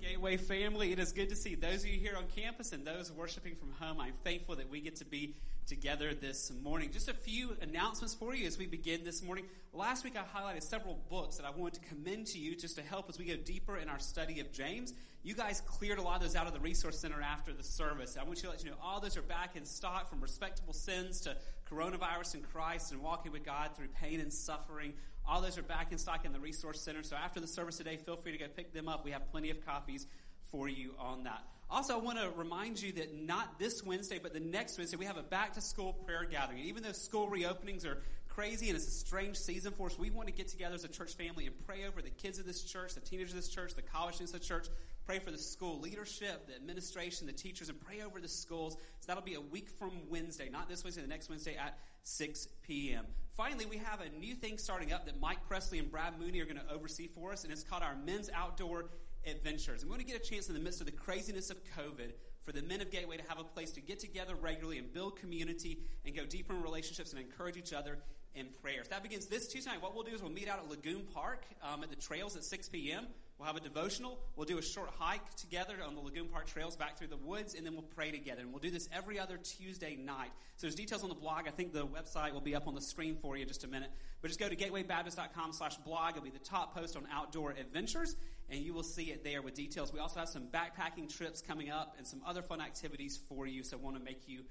Gateway family. It is good to see those of you here on campus and those worshiping from home. I'm thankful that we get to be together this morning. Just a few announcements for you as we begin this morning. Last week I highlighted several books that I wanted to commend to you just to help as we go deeper in our study of James. You guys cleared a lot of those out of the Resource Center after the service. I want you to let you know all those are back in stock from respectable sins to coronavirus in Christ and walking with God through pain and suffering. All those are back in stock in the Resource Center. So after the service today, feel free to go pick them up. We have plenty of copies for you on that. Also, I want to remind you that not this Wednesday, but the next Wednesday, we have a back to school prayer gathering. Even though school reopenings are crazy and it's a strange season for us, we want to get together as a church family and pray over the kids of this church, the teenagers of this church, the college students of church, pray for the school leadership, the administration, the teachers, and pray over the schools. So that'll be a week from Wednesday, not this Wednesday, the next Wednesday at 6 p.m. Finally, we have a new thing starting up that Mike Presley and Brad Mooney are going to oversee for us, and it's called our Men's Outdoor adventures. And we want to get a chance in the midst of the craziness of COVID for the men of Gateway to have a place to get together regularly and build community and go deeper in relationships and encourage each other in prayers. That begins this Tuesday night. What we'll do is we'll meet out at Lagoon Park um, at the trails at 6 p.m. We'll have a devotional. We'll do a short hike together on the Lagoon Park trails back through the woods, and then we'll pray together. And we'll do this every other Tuesday night. So there's details on the blog. I think the website will be up on the screen for you in just a minute. But just go to gatewaybaptist.com slash blog. It'll be the top post on outdoor adventures, and you will see it there with details. We also have some backpacking trips coming up and some other fun activities for you, so I want to make you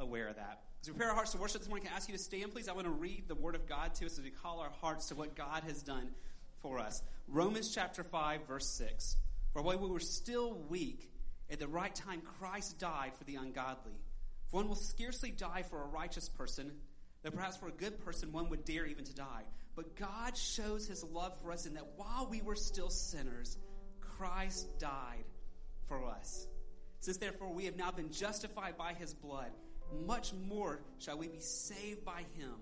aware of that. As we prepare our hearts to worship this morning, can I ask you to stand, please? I want to read the Word of God to us as we call our hearts to what God has done for us. Romans chapter 5, verse 6. For while we were still weak, at the right time Christ died for the ungodly. For one will scarcely die for a righteous person, though perhaps for a good person one would dare even to die. But God shows his love for us in that while we were still sinners, Christ died for us. Since therefore we have now been justified by his blood, much more shall we be saved by him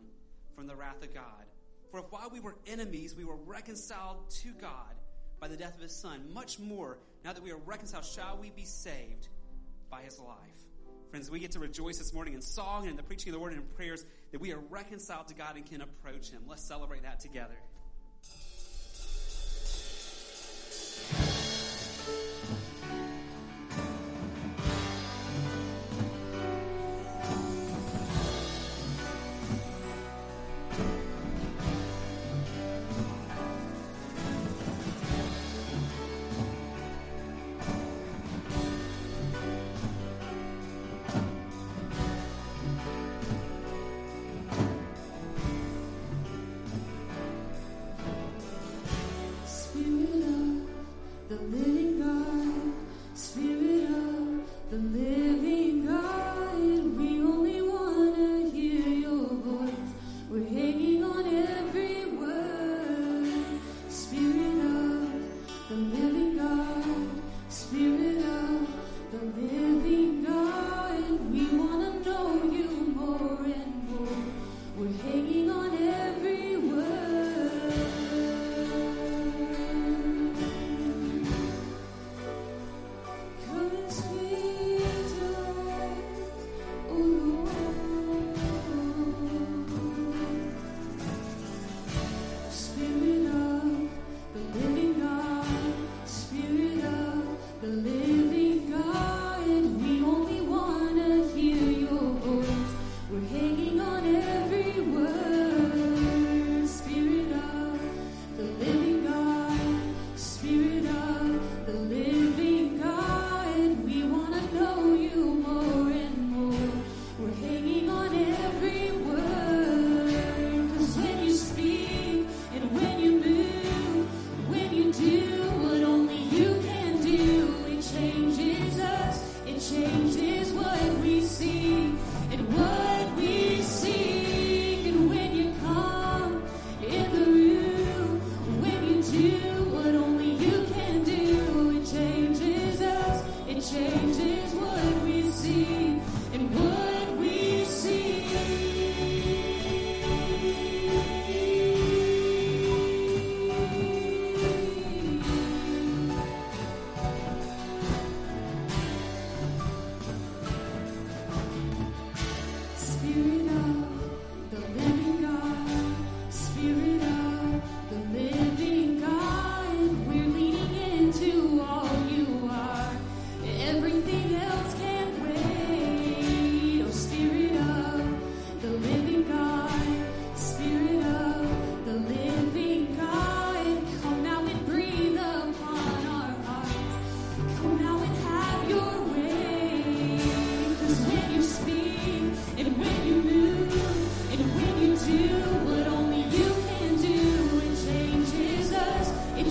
from the wrath of God. For if while we were enemies, we were reconciled to God by the death of his Son, much more, now that we are reconciled, shall we be saved by his life. Friends, we get to rejoice this morning in song and in the preaching of the word and in prayers that we are reconciled to God and can approach him. Let's celebrate that together.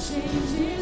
changing.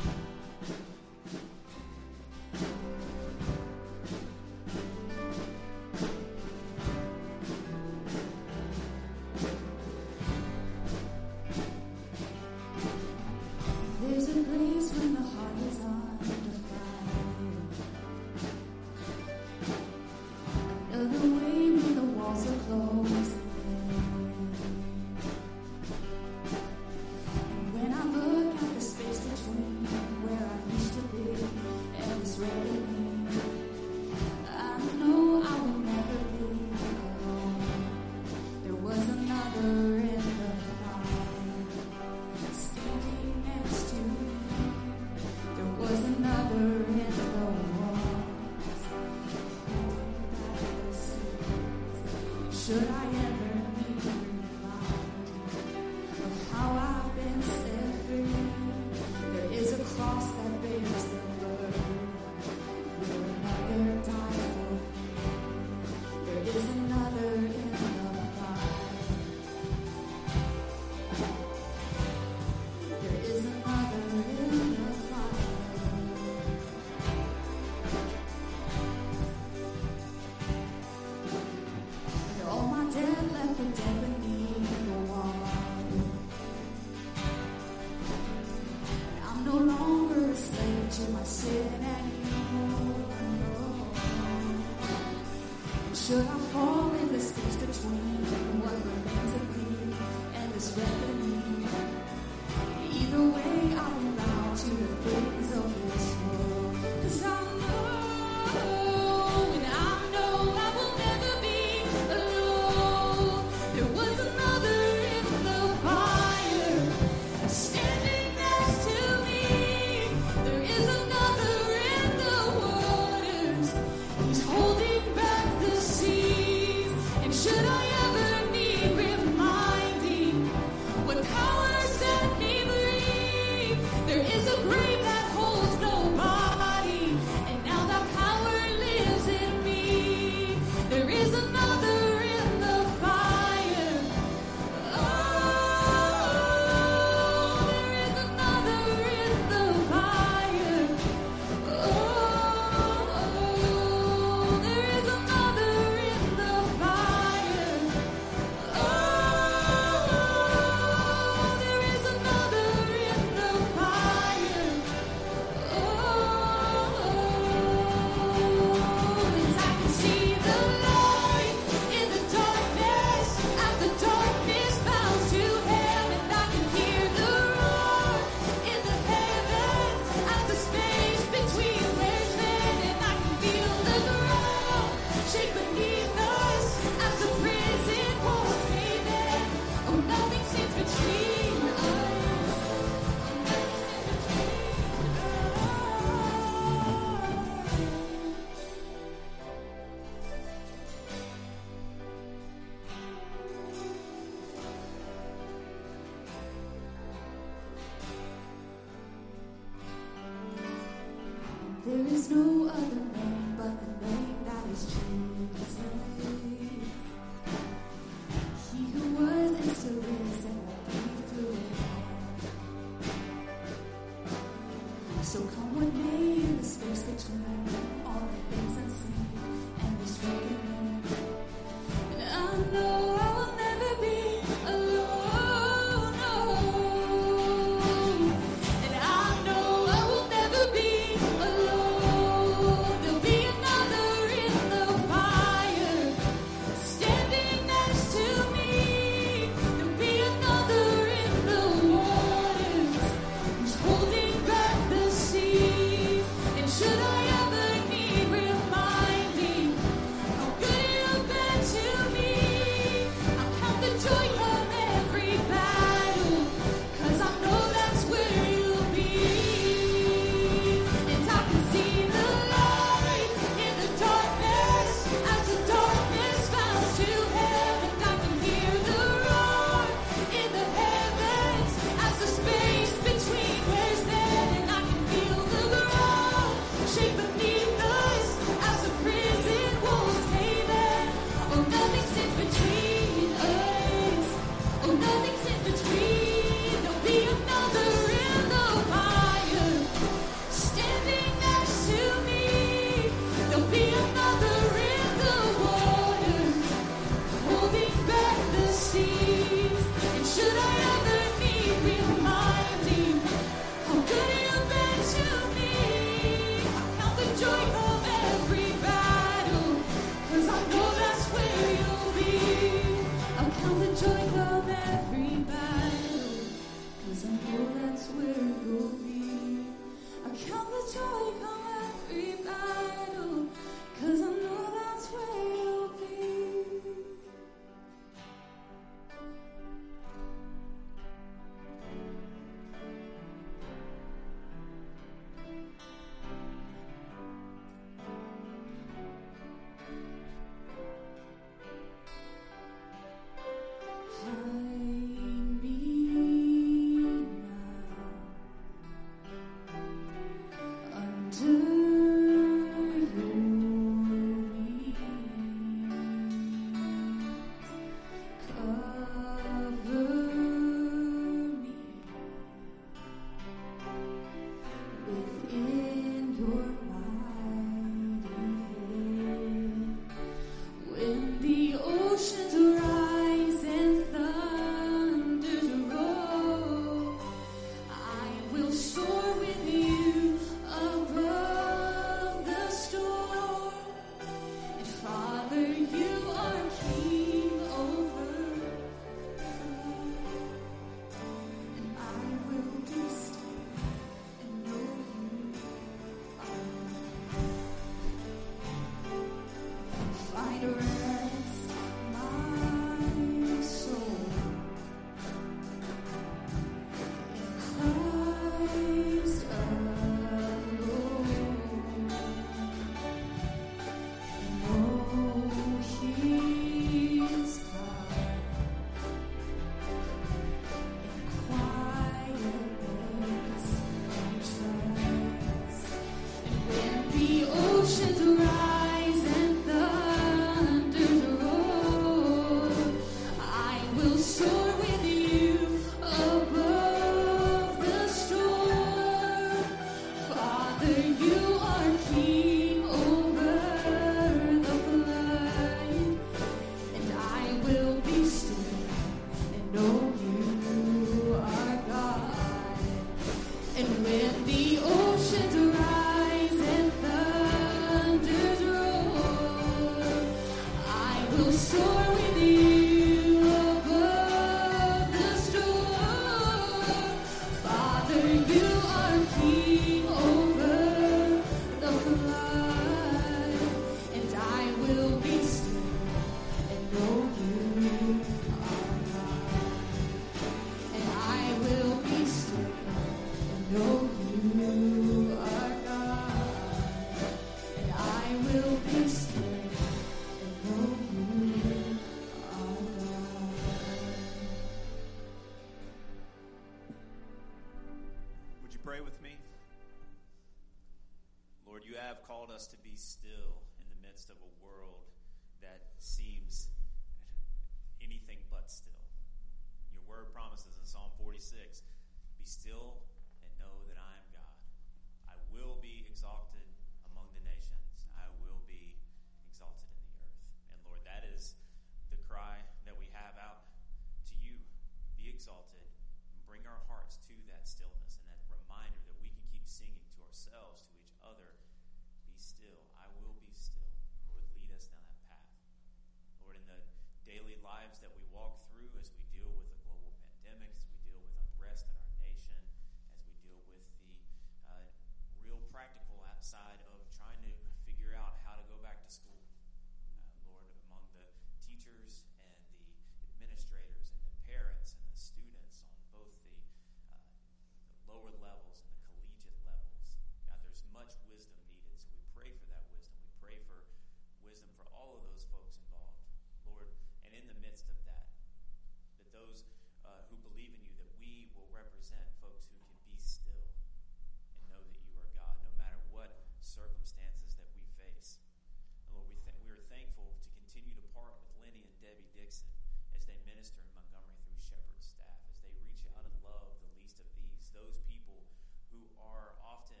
Those people who are often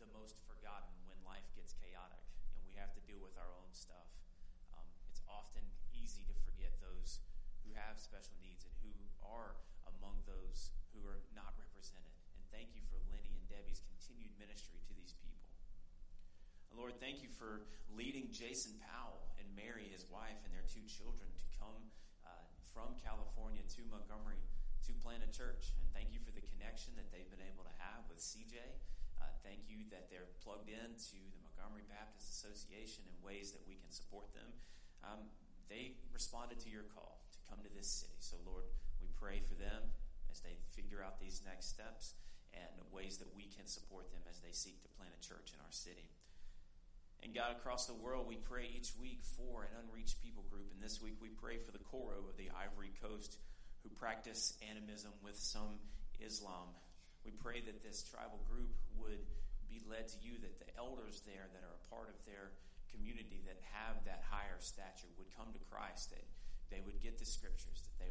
the most forgotten when life gets chaotic and we have to deal with our own stuff. Um, it's often easy to forget those who have special needs and who are among those who are not represented. And thank you for Lenny and Debbie's continued ministry to these people. Lord, thank you for leading Jason Powell and Mary, his wife, and their two children to come uh, from California to Montgomery to plant a church. And thank you for the connection that they've been able to have with CJ. Uh, thank you that they're plugged into the Montgomery Baptist Association in ways that we can support them. Um, they responded to your call to come to this city. So, Lord, we pray for them as they figure out these next steps and ways that we can support them as they seek to plant a church in our city. And God, across the world, we pray each week for an unreached people group. And this week we pray for the Koro of the Ivory Coast who practice animism with some Islam. We pray that this tribal group would be led to you, that the elders there that are a part of their community that have that higher stature would come to Christ, that they would get the scriptures, that they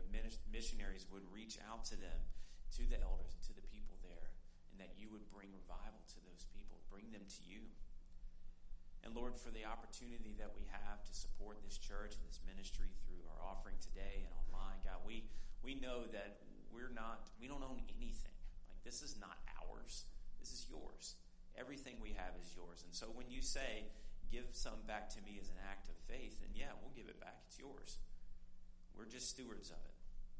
missionaries would reach out to them, to the elders, to the people there, and that you would bring revival to those people, bring them to you. And Lord, for the opportunity that we have to support this church and this ministry through our offering today and online, God, we, we know that we're not, we don't own anything. Like, this is not ours, this is yours. Everything we have is yours. And so when you say, give some back to me as an act of faith, then yeah, we'll give it back. It's yours. We're just stewards of it.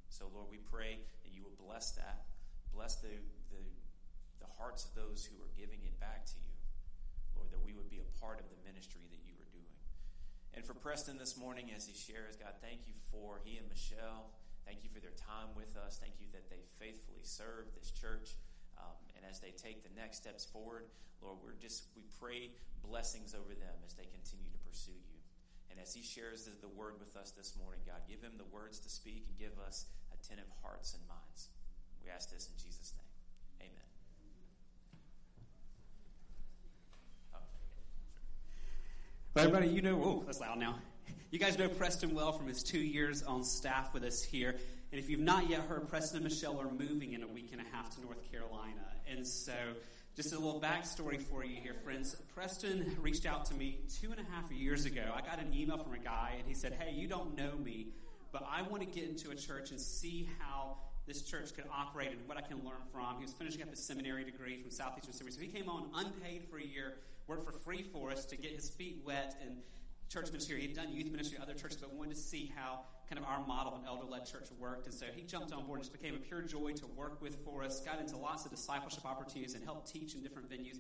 So, Lord, we pray that you will bless that. Bless the, the, the hearts of those who are giving it back to you. Lord, that we would be a part of the ministry that you are doing. And for Preston this morning, as he shares, God, thank you for he and Michelle. Thank you for their time with us. Thank you that they faithfully serve this church. Um, and as they take the next steps forward, Lord, we're just, we pray blessings over them as they continue to pursue you. And as he shares the, the word with us this morning, God, give him the words to speak and give us attentive hearts and minds. We ask this in Jesus' name. Amen. Well, everybody, you know, oh, that's loud now. You guys know Preston well from his two years on staff with us here. And if you've not yet heard, Preston and Michelle are moving in a week and a half to North Carolina. And so, just a little backstory for you here, friends. Preston reached out to me two and a half years ago. I got an email from a guy, and he said, Hey, you don't know me, but I want to get into a church and see how this church could operate and what I can learn from. He was finishing up his seminary degree from Southeastern Seminary. So he came on unpaid for a year, worked for free for us to get his feet wet in church ministry. He'd done youth ministry at other churches, but wanted to see how kind of our model of an elder led church worked. And so he jumped on board and just became a pure joy to work with for us, got into lots of discipleship opportunities, and helped teach in different venues.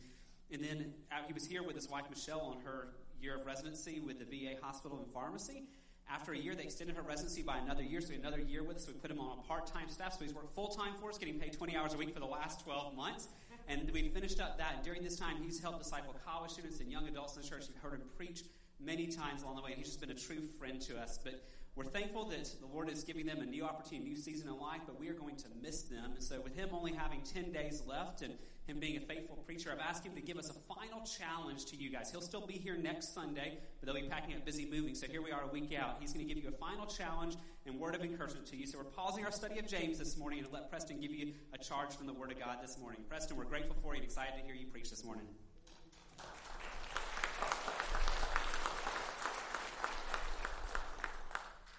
And then uh, he was here with his wife Michelle on her year of residency with the VA hospital and pharmacy. After a year, they extended her residency by another year, so another year with us. We put him on a part-time staff, so he's worked full-time for us, getting paid 20 hours a week for the last 12 months. And we finished up that. And during this time, he's helped disciple college students and young adults in the church. You've heard him preach many times along the way, and he's just been a true friend to us. But we're thankful that the Lord is giving them a new opportunity, a new season in life, but we are going to miss them. And so, with Him only having 10 days left and Him being a faithful preacher, I've asked Him to give us a final challenge to you guys. He'll still be here next Sunday, but they'll be packing up, busy moving. So, here we are a week out. He's going to give you a final challenge and word of encouragement to you. So, we're pausing our study of James this morning and let Preston give you a charge from the Word of God this morning. Preston, we're grateful for you and excited to hear you preach this morning.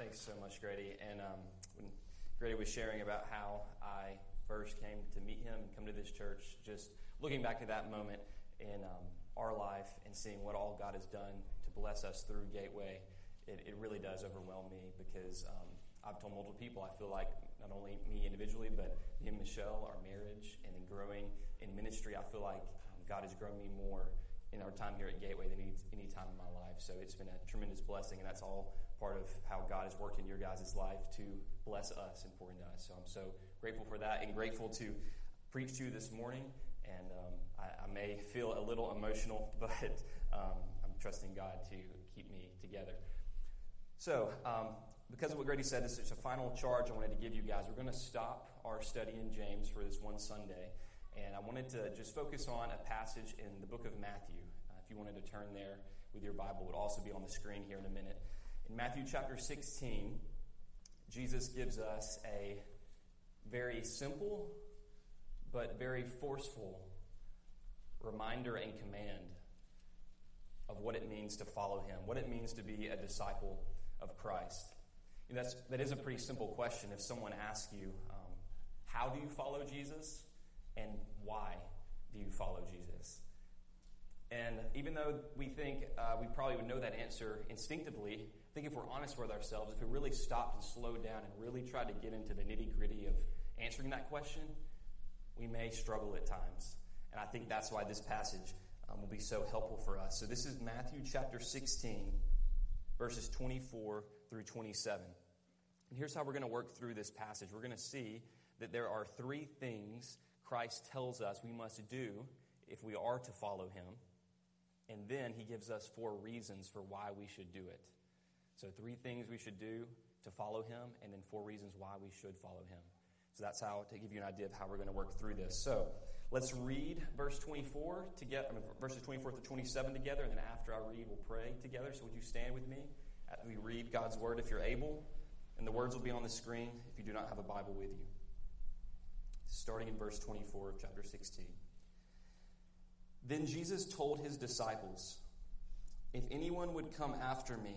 Thanks so much, Grady. And um, when Grady was sharing about how I first came to meet him and come to this church, just looking back to that moment in um, our life and seeing what all God has done to bless us through Gateway, it, it really does overwhelm me because um, I've told multiple people I feel like not only me individually, but me and Michelle, our marriage, and then growing in ministry, I feel like um, God has grown me more in our time here at Gateway than any, any time in my life. So it's been a tremendous blessing, and that's all part of how God has worked in your guys' life to bless us and pour into us. So I'm so grateful for that and grateful to preach to you this morning. And um, I, I, may feel a little emotional, but um, I'm trusting God to keep me together. So, um, because of what Grady said, this is a final charge I wanted to give you guys. We're going to stop our study in James for this one Sunday. And I wanted to just focus on a passage in the book of Matthew. Uh, if you wanted to turn there with your Bible, it would also be on the screen here in a minute. In Matthew chapter 16, Jesus gives us a very simple but very forceful reminder and command of what it means to follow him, what it means to be a disciple of Christ. That's, that is a pretty simple question. If someone asks you, um, How do you follow Jesus? and why do you follow Jesus? And even though we think uh, we probably would know that answer instinctively, I think if we're honest with ourselves, if we really stopped and slowed down and really tried to get into the nitty gritty of answering that question, we may struggle at times. And I think that's why this passage um, will be so helpful for us. So this is Matthew chapter 16, verses 24 through 27. And here's how we're going to work through this passage. We're going to see that there are three things Christ tells us we must do if we are to follow him. And then he gives us four reasons for why we should do it. So, three things we should do to follow him, and then four reasons why we should follow him. So, that's how to give you an idea of how we're going to work through this. So, let's read verse 24 together, I mean, verses 24 to 27 together, and then after I read, we'll pray together. So, would you stand with me as we read God's word if you're able? And the words will be on the screen if you do not have a Bible with you starting in verse 24 of chapter 16. Then Jesus told his disciples, If anyone would come after me,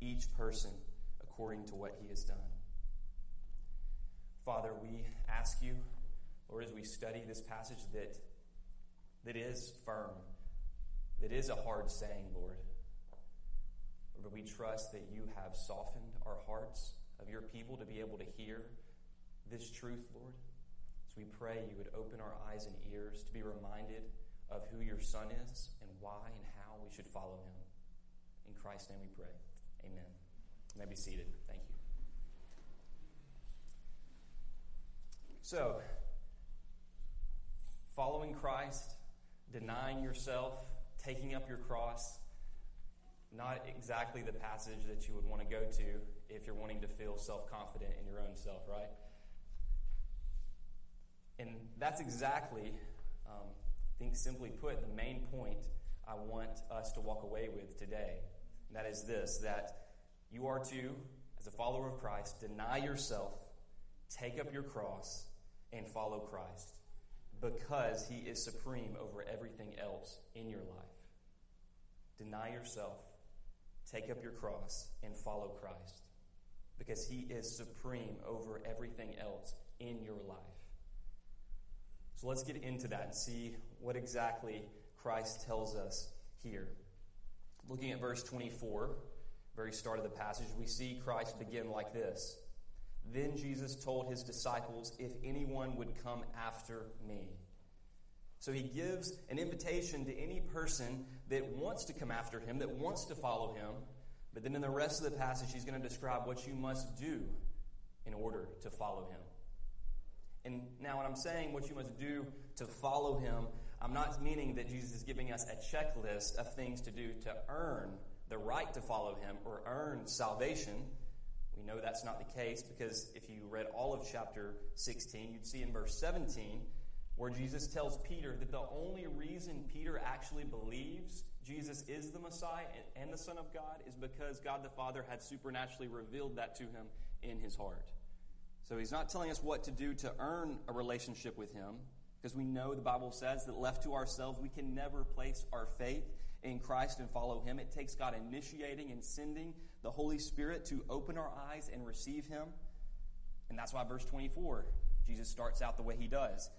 each person according to what he has done. Father, we ask you, Lord, as we study this passage that, that is firm, that is a hard saying, Lord. But we trust that you have softened our hearts of your people to be able to hear this truth, Lord. So we pray you would open our eyes and ears to be reminded of who your Son is and why and how we should follow him. In Christ's name we pray. Amen. You may be seated. Thank you. So, following Christ, denying yourself, taking up your cross, not exactly the passage that you would want to go to if you're wanting to feel self confident in your own self, right? And that's exactly, um, I think simply put, the main point I want us to walk away with today. And that is this that you are to, as a follower of Christ, deny yourself, take up your cross, and follow Christ because he is supreme over everything else in your life. Deny yourself, take up your cross, and follow Christ because he is supreme over everything else in your life. So let's get into that and see what exactly Christ tells us here. Looking at verse 24, very start of the passage, we see Christ begin like this. Then Jesus told his disciples, If anyone would come after me. So he gives an invitation to any person that wants to come after him, that wants to follow him. But then in the rest of the passage, he's going to describe what you must do in order to follow him. And now, when I'm saying what you must do to follow him, I'm not meaning that Jesus is giving us a checklist of things to do to earn the right to follow him or earn salvation. We know that's not the case because if you read all of chapter 16, you'd see in verse 17 where Jesus tells Peter that the only reason Peter actually believes Jesus is the Messiah and the Son of God is because God the Father had supernaturally revealed that to him in his heart. So he's not telling us what to do to earn a relationship with him because we know the Bible says that left to ourselves, we can never place our faith in Christ and follow him. It takes God initiating and sending the Holy Spirit to open our eyes and receive him. And that's why verse 24, Jesus starts out the way he does.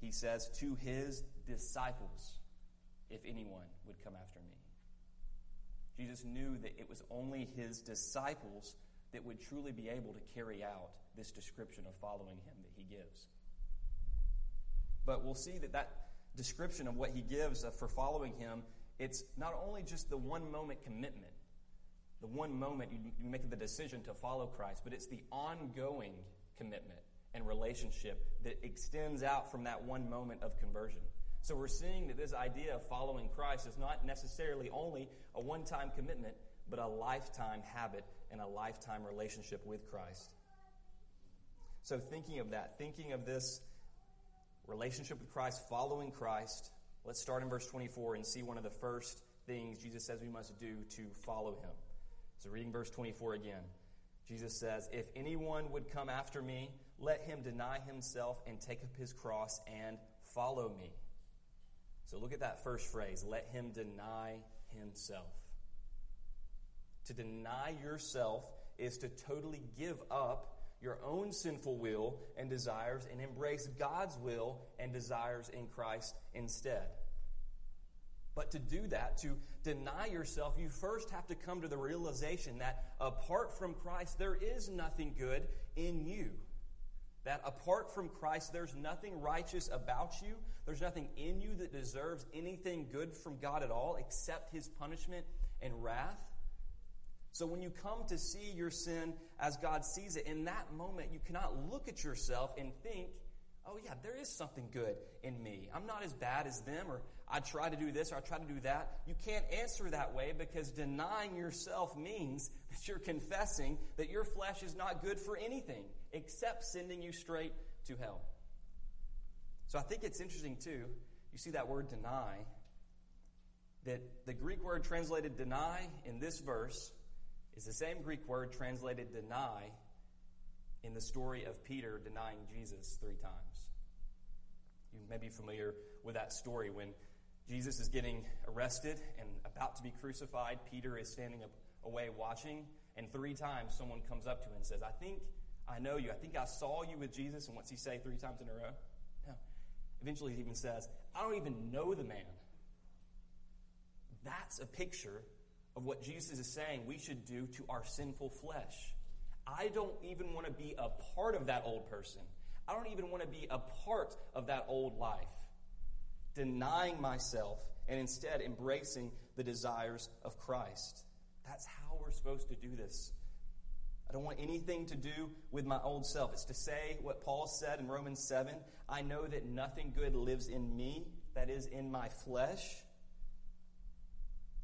He says, To his disciples, if anyone would come after me. Jesus knew that it was only his disciples that would truly be able to carry out this description of following him that he gives. But we'll see that that description of what he gives uh, for following him, it's not only just the one moment commitment, the one moment you, you make the decision to follow Christ, but it's the ongoing commitment and relationship that extends out from that one moment of conversion. So we're seeing that this idea of following Christ is not necessarily only a one time commitment, but a lifetime habit and a lifetime relationship with Christ. So, thinking of that, thinking of this relationship with Christ, following Christ, let's start in verse 24 and see one of the first things Jesus says we must do to follow him. So, reading verse 24 again, Jesus says, If anyone would come after me, let him deny himself and take up his cross and follow me. So, look at that first phrase let him deny himself. To deny yourself is to totally give up your own sinful will and desires and embrace God's will and desires in Christ instead. But to do that, to deny yourself, you first have to come to the realization that apart from Christ, there is nothing good in you. That apart from Christ, there's nothing righteous about you. There's nothing in you that deserves anything good from God at all except his punishment and wrath. So when you come to see your sin as God sees it, in that moment, you cannot look at yourself and think, oh, yeah, there is something good in me. I'm not as bad as them, or I try to do this, or I try to do that. You can't answer that way because denying yourself means that you're confessing that your flesh is not good for anything except sending you straight to hell. So I think it's interesting, too. You see that word deny, that the Greek word translated deny in this verse is the same Greek word translated deny in the story of Peter denying Jesus three times. You may be familiar with that story when Jesus is getting arrested and about to be crucified. Peter is standing up away watching, and three times someone comes up to him and says, I think I know you. I think I saw you with Jesus. And what's he say three times in a row? No. Eventually, he even says, I don't even know the man. That's a picture of what Jesus is saying we should do to our sinful flesh. I don't even want to be a part of that old person. I don't even want to be a part of that old life. Denying myself and instead embracing the desires of Christ. That's how we're supposed to do this. I don't want anything to do with my old self. It's to say what Paul said in Romans 7 I know that nothing good lives in me, that is, in my flesh.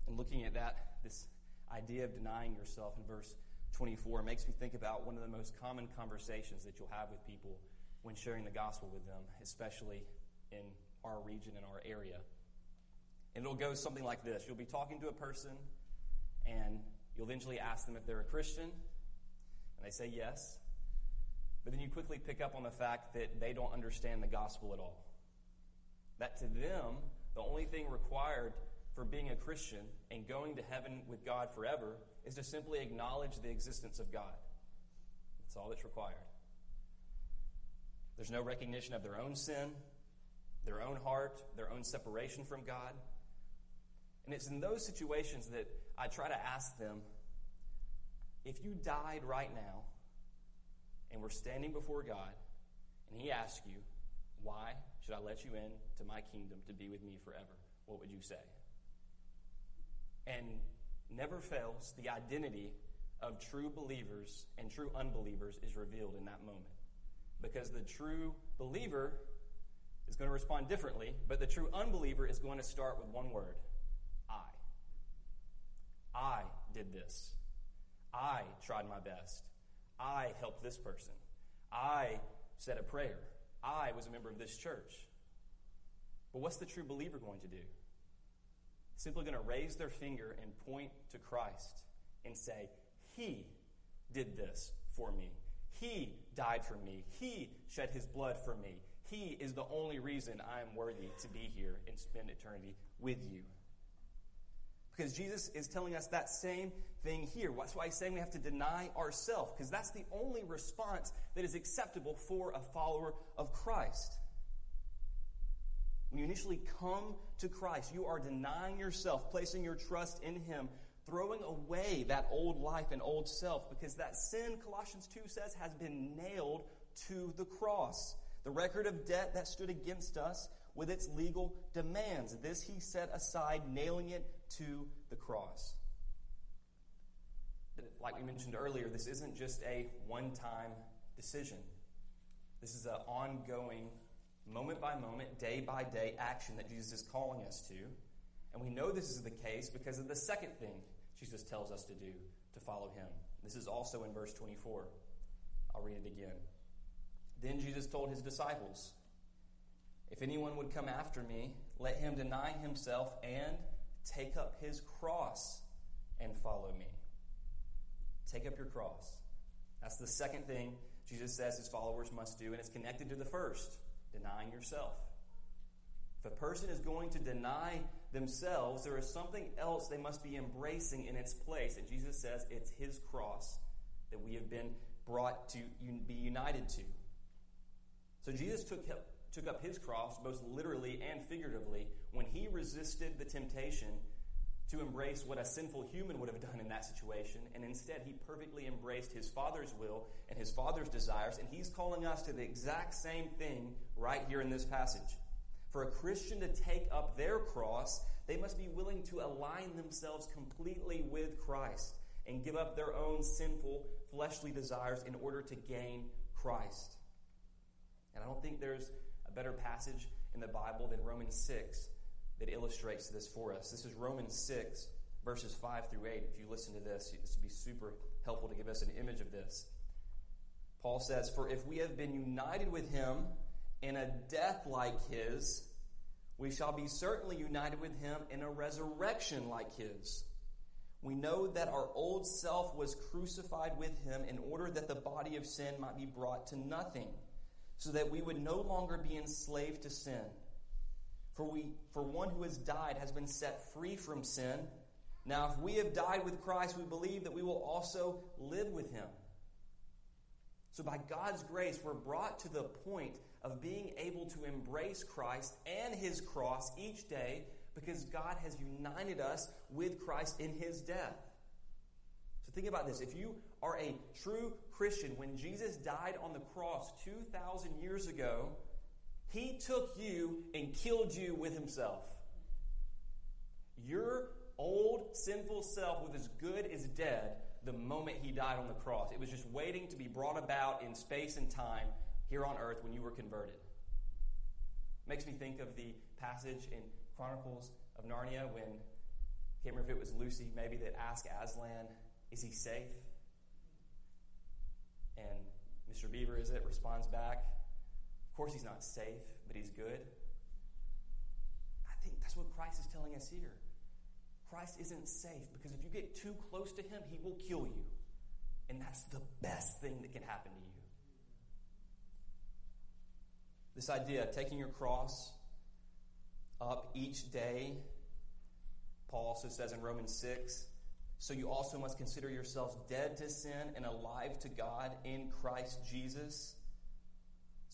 And looking at that, this idea of denying yourself in verse 24 makes me think about one of the most common conversations that you'll have with people when sharing the gospel with them, especially in our region, in our area. And it'll go something like this You'll be talking to a person, and you'll eventually ask them if they're a Christian, and they say yes. But then you quickly pick up on the fact that they don't understand the gospel at all. That to them, the only thing required for being a Christian and going to heaven with God forever is to simply acknowledge the existence of God. That's all that's required. There's no recognition of their own sin, their own heart, their own separation from God. And it's in those situations that I try to ask them, if you died right now and were standing before God and He asked you, Why should I let you in to my kingdom to be with me forever? What would you say? And never fails, the identity of true believers and true unbelievers is revealed in that moment. Because the true believer is going to respond differently, but the true unbeliever is going to start with one word I. I did this. I tried my best. I helped this person. I said a prayer. I was a member of this church. But what's the true believer going to do? Simply going to raise their finger and point to Christ and say, He did this for me. He died for me. He shed his blood for me. He is the only reason I am worthy to be here and spend eternity with you. Because Jesus is telling us that same thing here. That's why he's saying we have to deny ourselves, because that's the only response that is acceptable for a follower of Christ. When you initially come to Christ, you are denying yourself, placing your trust in Him, throwing away that old life and old self, because that sin, Colossians 2 says, has been nailed to the cross. The record of debt that stood against us with its legal demands. This he set aside, nailing it to the cross. Like we mentioned earlier, this isn't just a one time decision. This is an ongoing, moment by moment, day by day action that Jesus is calling us to. And we know this is the case because of the second thing Jesus tells us to do to follow him. This is also in verse 24. I'll read it again. Then Jesus told his disciples, If anyone would come after me, let him deny himself and take up his cross and follow me. Take up your cross. That's the second thing Jesus says his followers must do, and it's connected to the first denying yourself. If a person is going to deny themselves, there is something else they must be embracing in its place. And Jesus says it's his cross that we have been brought to be united to. So Jesus took, took up his cross, both literally and figuratively, when he resisted the temptation to embrace what a sinful human would have done in that situation, and instead he perfectly embraced his Father's will and his Father's desires, and he's calling us to the exact same thing right here in this passage. For a Christian to take up their cross, they must be willing to align themselves completely with Christ and give up their own sinful, fleshly desires in order to gain Christ. And I don't think there's a better passage in the Bible than Romans 6 that illustrates this for us. This is Romans 6, verses 5 through 8. If you listen to this, this would be super helpful to give us an image of this. Paul says, For if we have been united with him in a death like his, we shall be certainly united with him in a resurrection like his. We know that our old self was crucified with him in order that the body of sin might be brought to nothing so that we would no longer be enslaved to sin. For, we, for one who has died has been set free from sin. Now, if we have died with Christ, we believe that we will also live with him. So, by God's grace, we're brought to the point of being able to embrace Christ and his cross each day because God has united us with Christ in his death. So, think about this. If you are a true Christian, when Jesus died on the cross 2,000 years ago, he took you and killed you with himself. Your old sinful self was as good as dead the moment he died on the cross. It was just waiting to be brought about in space and time here on earth when you were converted. Makes me think of the passage in Chronicles of Narnia when, I can't remember if it was Lucy, maybe, that asked Aslan, Is he safe? And Mr. Beaver, is it, responds back, Of course he's not safe, but he's good. I think that's what Christ is telling us here. Christ isn't safe because if you get too close to him, he will kill you. And that's the best thing that can happen to you. This idea of taking your cross up each day, Paul also says in Romans 6 so you also must consider yourselves dead to sin and alive to God in Christ Jesus.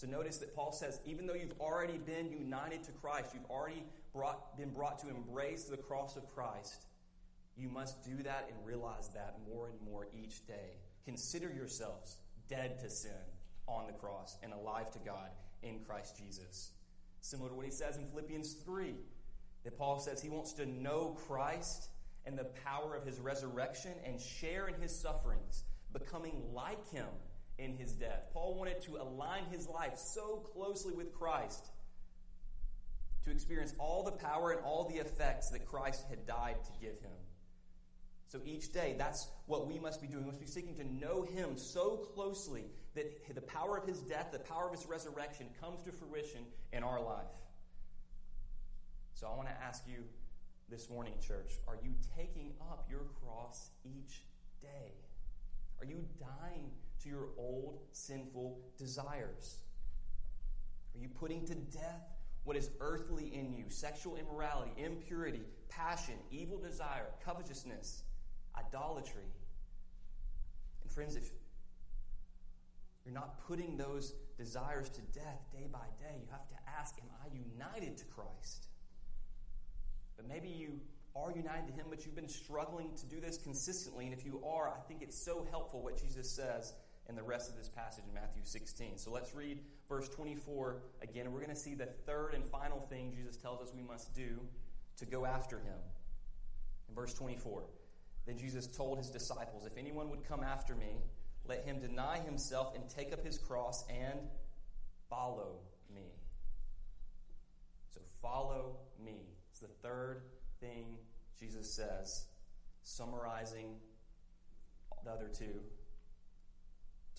So notice that Paul says, even though you've already been united to Christ, you've already brought, been brought to embrace the cross of Christ, You must do that and realize that more and more each day. Consider yourselves dead to sin on the cross and alive to God in Christ Jesus. Similar to what he says in Philippians 3, that Paul says he wants to know Christ and the power of his resurrection and share in his sufferings, becoming like him in his death. Paul wanted to align his life so closely with Christ to experience all the power and all the effects that Christ had died to give him. So each day, that's what we must be doing. We must be seeking to know Him so closely that the power of His death, the power of His resurrection comes to fruition in our life. So I want to ask you this morning, church are you taking up your cross each day? Are you dying to your old sinful desires? Are you putting to death what is earthly in you sexual immorality, impurity, passion, evil desire, covetousness? idolatry. And friends, if you're not putting those desires to death day by day, you have to ask, Am I united to Christ? But maybe you are united to Him, but you've been struggling to do this consistently. And if you are, I think it's so helpful what Jesus says in the rest of this passage in Matthew 16. So let's read verse 24 again, we're going to see the third and final thing Jesus tells us we must do to go after Him. In verse 24. Then Jesus told his disciples, If anyone would come after me, let him deny himself and take up his cross and follow me. So follow me. It's the third thing Jesus says, summarizing the other two.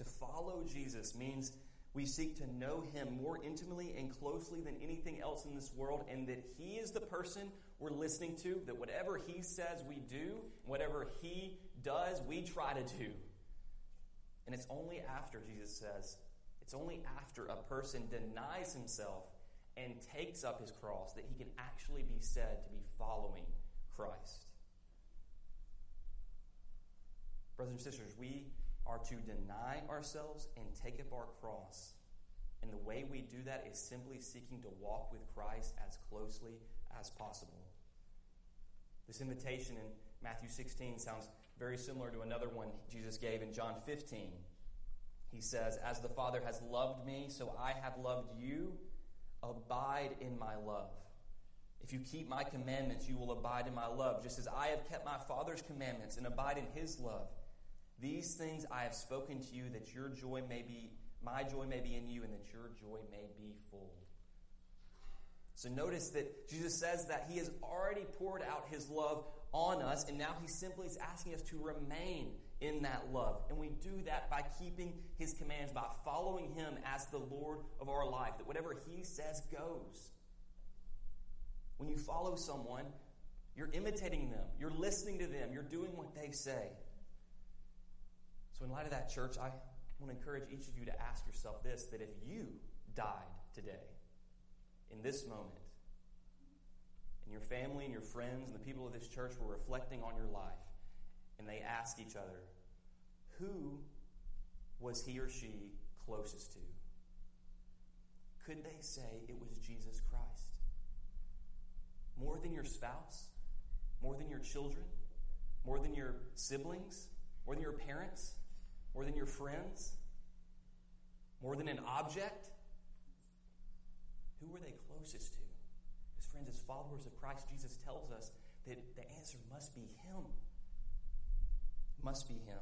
To follow Jesus means we seek to know him more intimately and closely than anything else in this world, and that he is the person we're listening to, that whatever he says we do, whatever he does, we try to do. And it's only after, Jesus says, it's only after a person denies himself and takes up his cross that he can actually be said to be following Christ. Brothers and sisters, we are to deny ourselves and take up our cross. And the way we do that is simply seeking to walk with Christ as closely as possible. This invitation in Matthew 16 sounds very similar to another one Jesus gave in John 15. He says, As the Father has loved me, so I have loved you. Abide in my love. If you keep my commandments, you will abide in my love, just as I have kept my Father's commandments and abide in his love. These things I have spoken to you that your joy may be, my joy may be in you, and that your joy may be full. So notice that Jesus says that he has already poured out his love on us, and now he simply is asking us to remain in that love. And we do that by keeping his commands, by following him as the Lord of our life, that whatever he says goes. When you follow someone, you're imitating them, you're listening to them, you're doing what they say. So, in light of that, church, I want to encourage each of you to ask yourself this that if you died today, in this moment, and your family and your friends and the people of this church were reflecting on your life, and they asked each other, who was he or she closest to? Could they say it was Jesus Christ? More than your spouse? More than your children? More than your siblings? More than your parents? More than your friends? More than an object? Who were they closest to? Because, friends, as followers of Christ, Jesus tells us that the answer must be Him. Must be Him.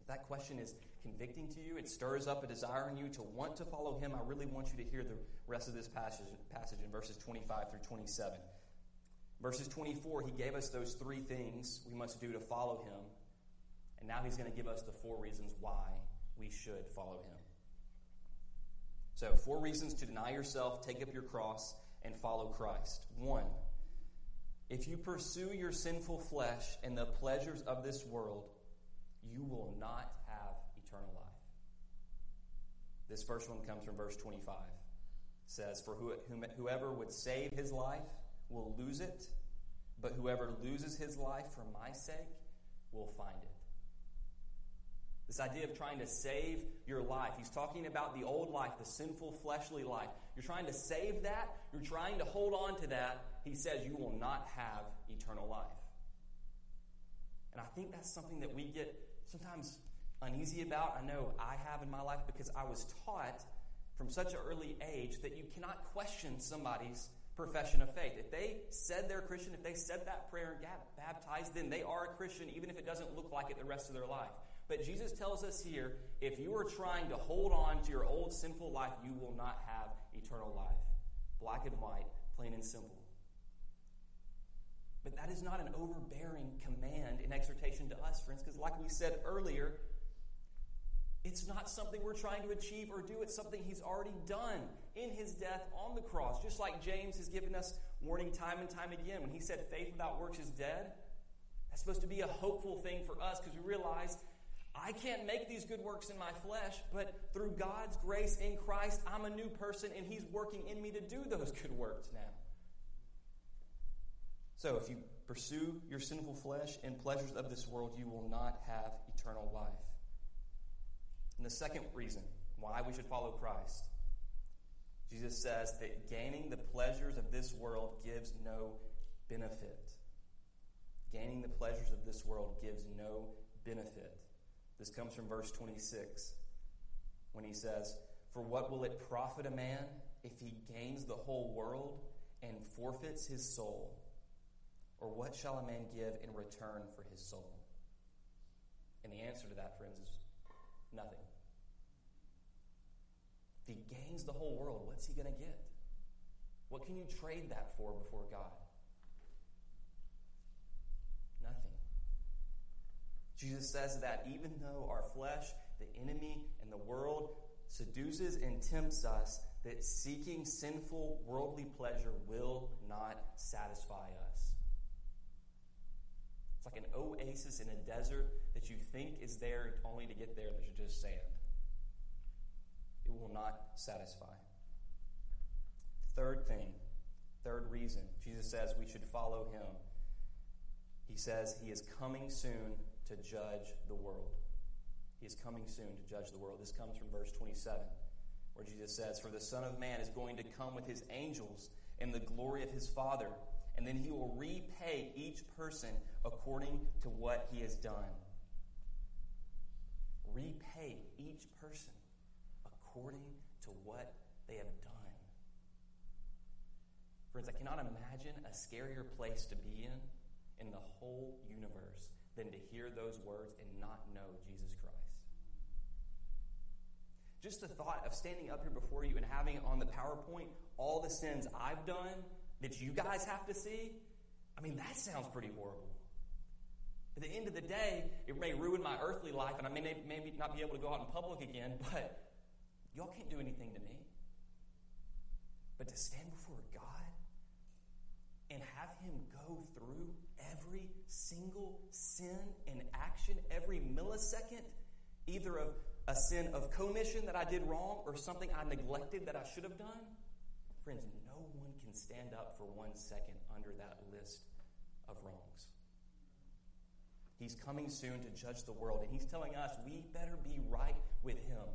If that question is convicting to you, it stirs up a desire in you to want to follow Him, I really want you to hear the rest of this passage, passage in verses 25 through 27. Verses 24, He gave us those three things we must do to follow Him. And now he's going to give us the four reasons why we should follow him. So, four reasons to deny yourself, take up your cross, and follow Christ. One, if you pursue your sinful flesh and the pleasures of this world, you will not have eternal life. This first one comes from verse 25. It says, For whoever would save his life will lose it, but whoever loses his life for my sake will find it. This idea of trying to save your life. He's talking about the old life, the sinful, fleshly life. You're trying to save that. You're trying to hold on to that. He says you will not have eternal life. And I think that's something that we get sometimes uneasy about. I know I have in my life because I was taught from such an early age that you cannot question somebody's profession of faith. If they said they're Christian, if they said that prayer and got baptized, then they are a Christian, even if it doesn't look like it the rest of their life. But Jesus tells us here if you are trying to hold on to your old sinful life, you will not have eternal life. Black and white, plain and simple. But that is not an overbearing command and exhortation to us, friends, because like we said earlier, it's not something we're trying to achieve or do. It's something he's already done in his death on the cross. Just like James has given us warning time and time again. When he said faith without works is dead, that's supposed to be a hopeful thing for us because we realize I can't make these good works in my flesh, but through God's grace in Christ, I'm a new person and he's working in me to do those good works now. So if you pursue your sinful flesh and pleasures of this world, you will not have eternal life. And the second reason why we should follow Christ, Jesus says that gaining the pleasures of this world gives no benefit. Gaining the pleasures of this world gives no benefit. This comes from verse 26 when he says, For what will it profit a man if he gains the whole world and forfeits his soul? Or what shall a man give in return for his soul? And the answer to that, friends, is nothing. If he gains the whole world, what's he going to get? What can you trade that for before God? Nothing. Jesus says that even though our flesh, the enemy, and the world seduces and tempts us, that seeking sinful worldly pleasure will not satisfy us. It's like an oasis in a desert that you think is there only to get there there's just sand. It will not satisfy. Third thing, third reason, Jesus says we should follow him. He says he is coming soon to judge the world. He is coming soon to judge the world. This comes from verse 27, where Jesus says, For the Son of Man is going to come with his angels in the glory of his Father, and then he will repay each person according to what he has done. Repay each person according to what they have done. Friends, I cannot imagine a scarier place to be in in the whole universe than to hear those words and not know Jesus Christ. Just the thought of standing up here before you and having on the PowerPoint all the sins I've done that you guys have to see, I mean, that sounds pretty horrible. At the end of the day, it may ruin my earthly life and I may maybe not be able to go out in public again, but y'all can't do anything to me. But to stand before God and have Him go through every single sin and action, every millisecond, either of a sin of commission that I did wrong or something I neglected that I should have done, friends, no one can stand up for one second under that list of wrongs. He's coming soon to judge the world, and He's telling us we better be right with Him.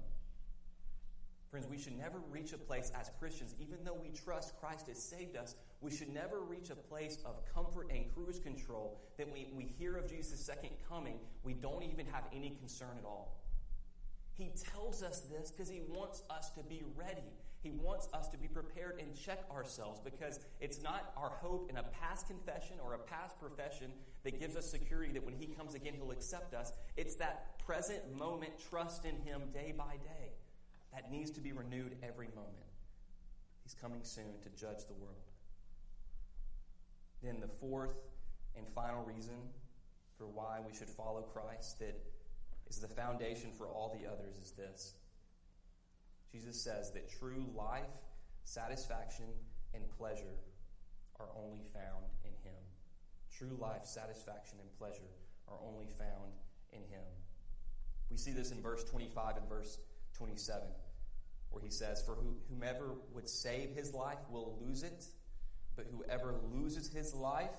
Friends, we should never reach a place as Christians, even though we trust Christ has saved us, we should never reach a place of comfort and cruise control that we, we hear of Jesus' second coming, we don't even have any concern at all. He tells us this because he wants us to be ready. He wants us to be prepared and check ourselves because it's not our hope in a past confession or a past profession that gives us security that when he comes again, he'll accept us. It's that present moment trust in him day by day that needs to be renewed every moment. He's coming soon to judge the world. Then, the fourth and final reason for why we should follow Christ that is the foundation for all the others is this Jesus says that true life, satisfaction, and pleasure are only found in Him. True life, satisfaction, and pleasure are only found in Him. We see this in verse 25 and verse 27, where he says, For whomever would save his life will lose it, but whoever loses his life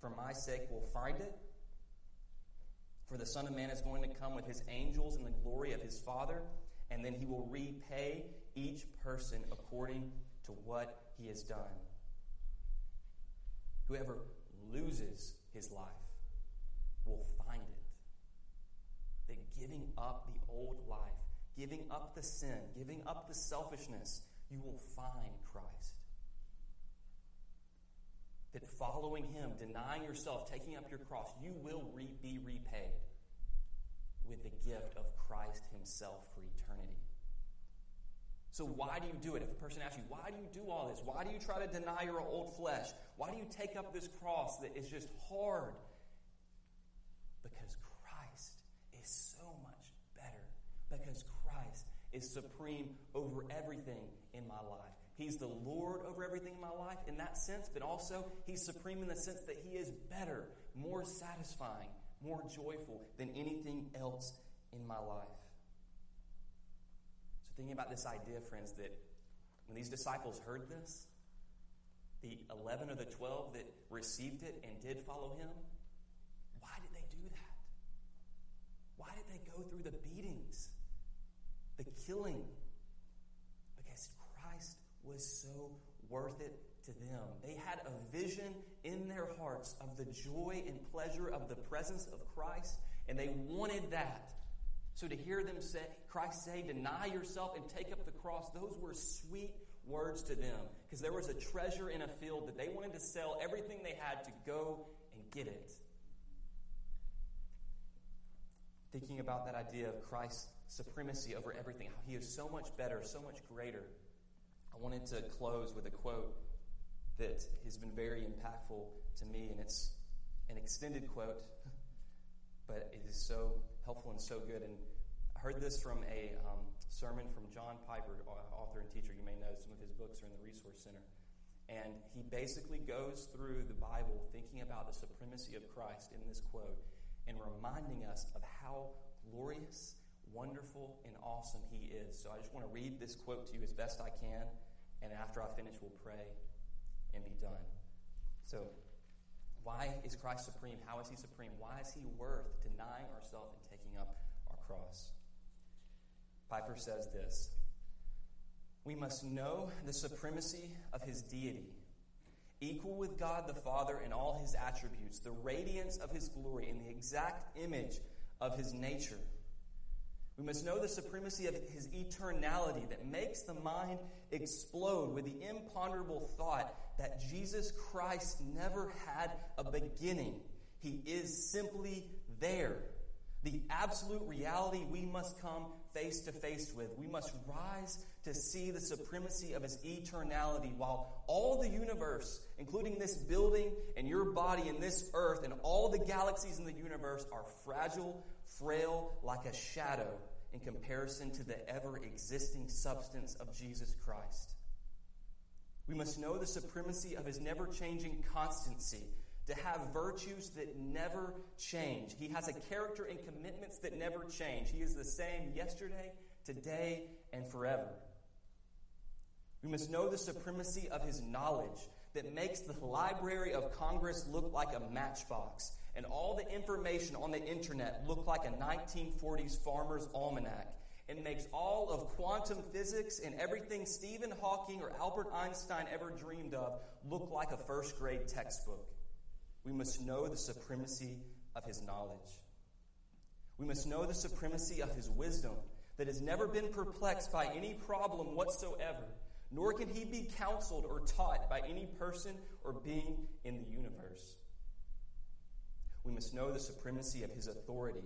for my sake will find it. For the Son of Man is going to come with his angels in the glory of his Father, and then he will repay each person according to what he has done. Whoever loses his life will find it. That giving up the old life, giving up the sin, giving up the selfishness, you will find Christ. That following Him, denying yourself, taking up your cross, you will re- be repaid with the gift of Christ Himself for eternity. So, why do you do it? If a person asks you, why do you do all this? Why do you try to deny your old flesh? Why do you take up this cross that is just hard? Because Christ is so much better. Because Christ is supreme over everything in my life. He's the Lord over everything in my life in that sense, but also He's supreme in the sense that He is better, more satisfying, more joyful than anything else in my life. So, thinking about this idea, friends, that when these disciples heard this, the 11 or the 12 that received it and did follow Him, why did they do that? Why did they go through the beatings, the killing? Was so worth it to them. They had a vision in their hearts of the joy and pleasure of the presence of Christ, and they wanted that. So to hear them say, Christ say, deny yourself and take up the cross, those were sweet words to them because there was a treasure in a field that they wanted to sell everything they had to go and get it. Thinking about that idea of Christ's supremacy over everything, how he is so much better, so much greater. I wanted to close with a quote that has been very impactful to me, and it's an extended quote, but it is so helpful and so good. And I heard this from a um, sermon from John Piper, author and teacher. You may know some of his books are in the Resource Center. And he basically goes through the Bible thinking about the supremacy of Christ in this quote and reminding us of how glorious, wonderful, and awesome he is. So I just want to read this quote to you as best I can, and after I finish, we'll pray and be done. So, why is Christ supreme? How is he supreme? Why is he worth denying ourselves and taking up our cross? Piper says this We must know the supremacy of his deity, equal with God the Father in all his attributes, the radiance of his glory, and the exact image of his nature. We must know the supremacy of his eternality that makes the mind explode with the imponderable thought that Jesus Christ never had a beginning. He is simply there. The absolute reality we must come face to face with. We must rise to see the supremacy of his eternality while all the universe, including this building and your body and this earth and all the galaxies in the universe, are fragile, frail, like a shadow in comparison to the ever existing substance of Jesus Christ. We must know the supremacy of his never changing constancy, to have virtues that never change. He has a character and commitments that never change. He is the same yesterday, today, and forever. We must know the supremacy of his knowledge that makes the Library of Congress look like a matchbox and all the information on the internet look like a 1940s farmer's almanac and makes all of quantum physics and everything Stephen Hawking or Albert Einstein ever dreamed of look like a first grade textbook. We must know the supremacy of his knowledge. We must know the supremacy of his wisdom that has never been perplexed by any problem whatsoever, nor can he be counseled or taught by any person or being in the universe. We must know the supremacy of his authority.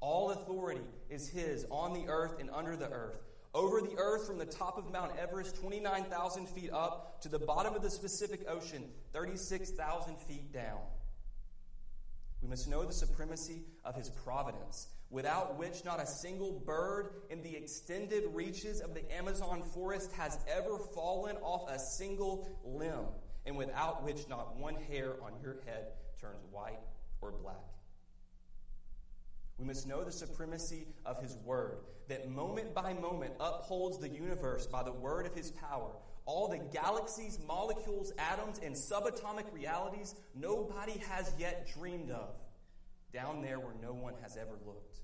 All authority is his on the earth and under the earth. Over the earth, from the top of Mount Everest, 29,000 feet up, to the bottom of the Pacific Ocean, 36,000 feet down. We must know the supremacy of his providence, without which not a single bird in the extended reaches of the Amazon forest has ever fallen off a single limb, and without which not one hair on your head turns white or black. We must know the supremacy of His Word, that moment by moment upholds the universe by the word of His power. All the galaxies, molecules, atoms, and subatomic realities nobody has yet dreamed of, down there where no one has ever looked.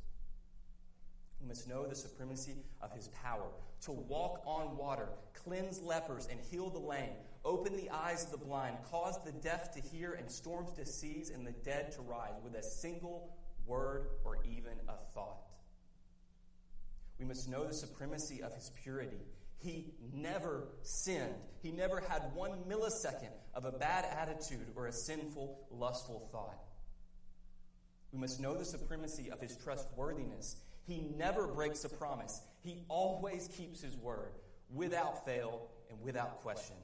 We must know the supremacy of His power to walk on water, cleanse lepers, and heal the lame, open the eyes of the blind, cause the deaf to hear, and storms to cease, and the dead to rise with a single word or even a thought. We must know the supremacy of his purity. He never sinned. He never had one millisecond of a bad attitude or a sinful, lustful thought. We must know the supremacy of his trustworthiness. He never breaks a promise. He always keeps his word without fail and without question.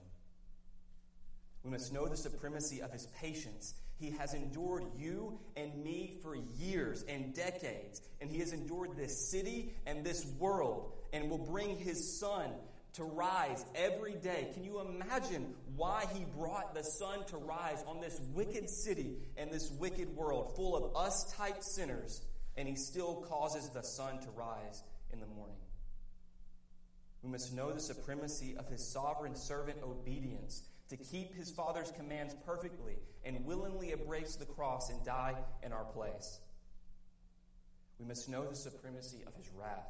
We must know the supremacy of his patience. He has endured you and me for years and decades, and he has endured this city and this world and will bring his sun to rise every day. Can you imagine why he brought the sun to rise on this wicked city and this wicked world full of us type sinners, and he still causes the sun to rise in the morning? We must know the supremacy of his sovereign servant obedience to keep his Father's commands perfectly and willingly embrace the cross and die in our place. We must know the supremacy of his wrath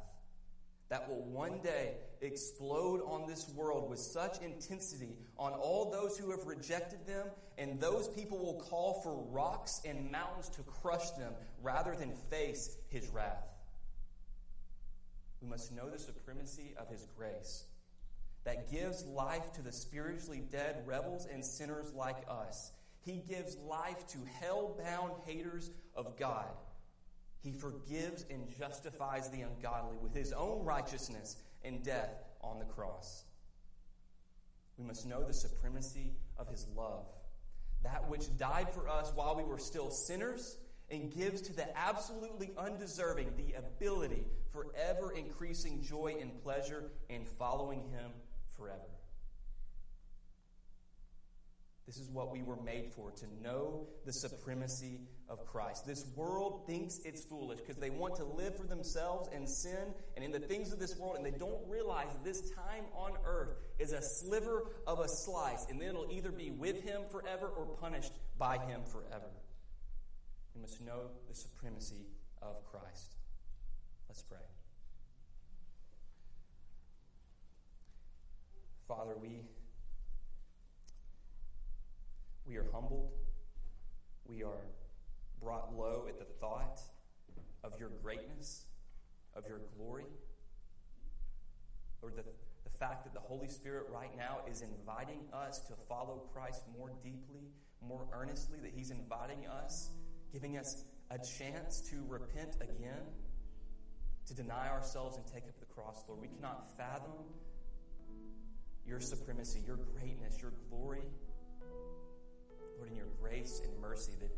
that will one day explode on this world with such intensity on all those who have rejected them, and those people will call for rocks and mountains to crush them rather than face his wrath. We must know the supremacy of his grace that gives life to the spiritually dead rebels and sinners like us. He gives life to hell bound haters of God. He forgives and justifies the ungodly with his own righteousness and death on the cross. We must know the supremacy of his love, that which died for us while we were still sinners and gives to the absolutely undeserving the ability for ever increasing joy and pleasure in following him forever. This is what we were made for, to know the supremacy of Christ. This world thinks it's foolish because they want to live for themselves and sin and in the things of this world, and they don't realize that this time on earth is a sliver of a slice, and then it'll either be with Him forever or punished by Him forever. We must know the supremacy of Christ. Let's pray. Father, we, we are humbled. We are brought low at the thought of your greatness, of your glory. or the, the fact that the Holy Spirit right now is inviting us to follow Christ more deeply, more earnestly, that He's inviting us, giving us a chance to repent again, to deny ourselves and take up the cross, Lord. We cannot fathom your supremacy, your greatness, your glory. Lord, in your grace and mercy that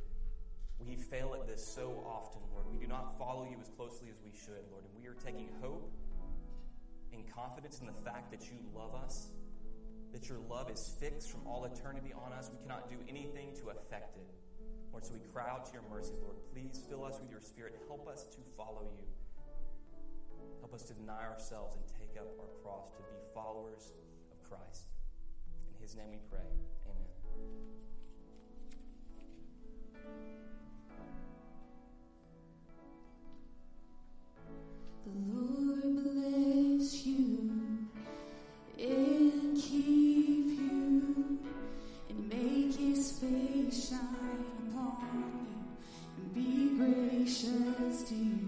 we fail at this so often, Lord. We do not follow you as closely as we should, Lord. And we are taking hope and confidence in the fact that you love us, that your love is fixed from all eternity on us. We cannot do anything to affect it. Lord, so we cry out to your mercy, Lord. Please fill us with your spirit. Help us to follow you. Help us to deny ourselves and take up our cross to be followers Christ. In his name we pray. Amen. The Lord bless you and keep you and make his face shine upon you and be gracious to you.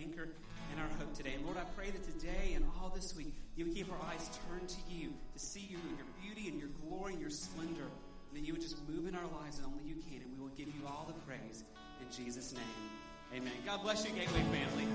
anchor and our hope today. And Lord, I pray that today and all this week, you would keep our eyes turned to you, to see you and your beauty and your glory and your splendor. And that you would just move in our lives as only you can. And we will give you all the praise in Jesus' name. Amen. God bless you, Gateway family.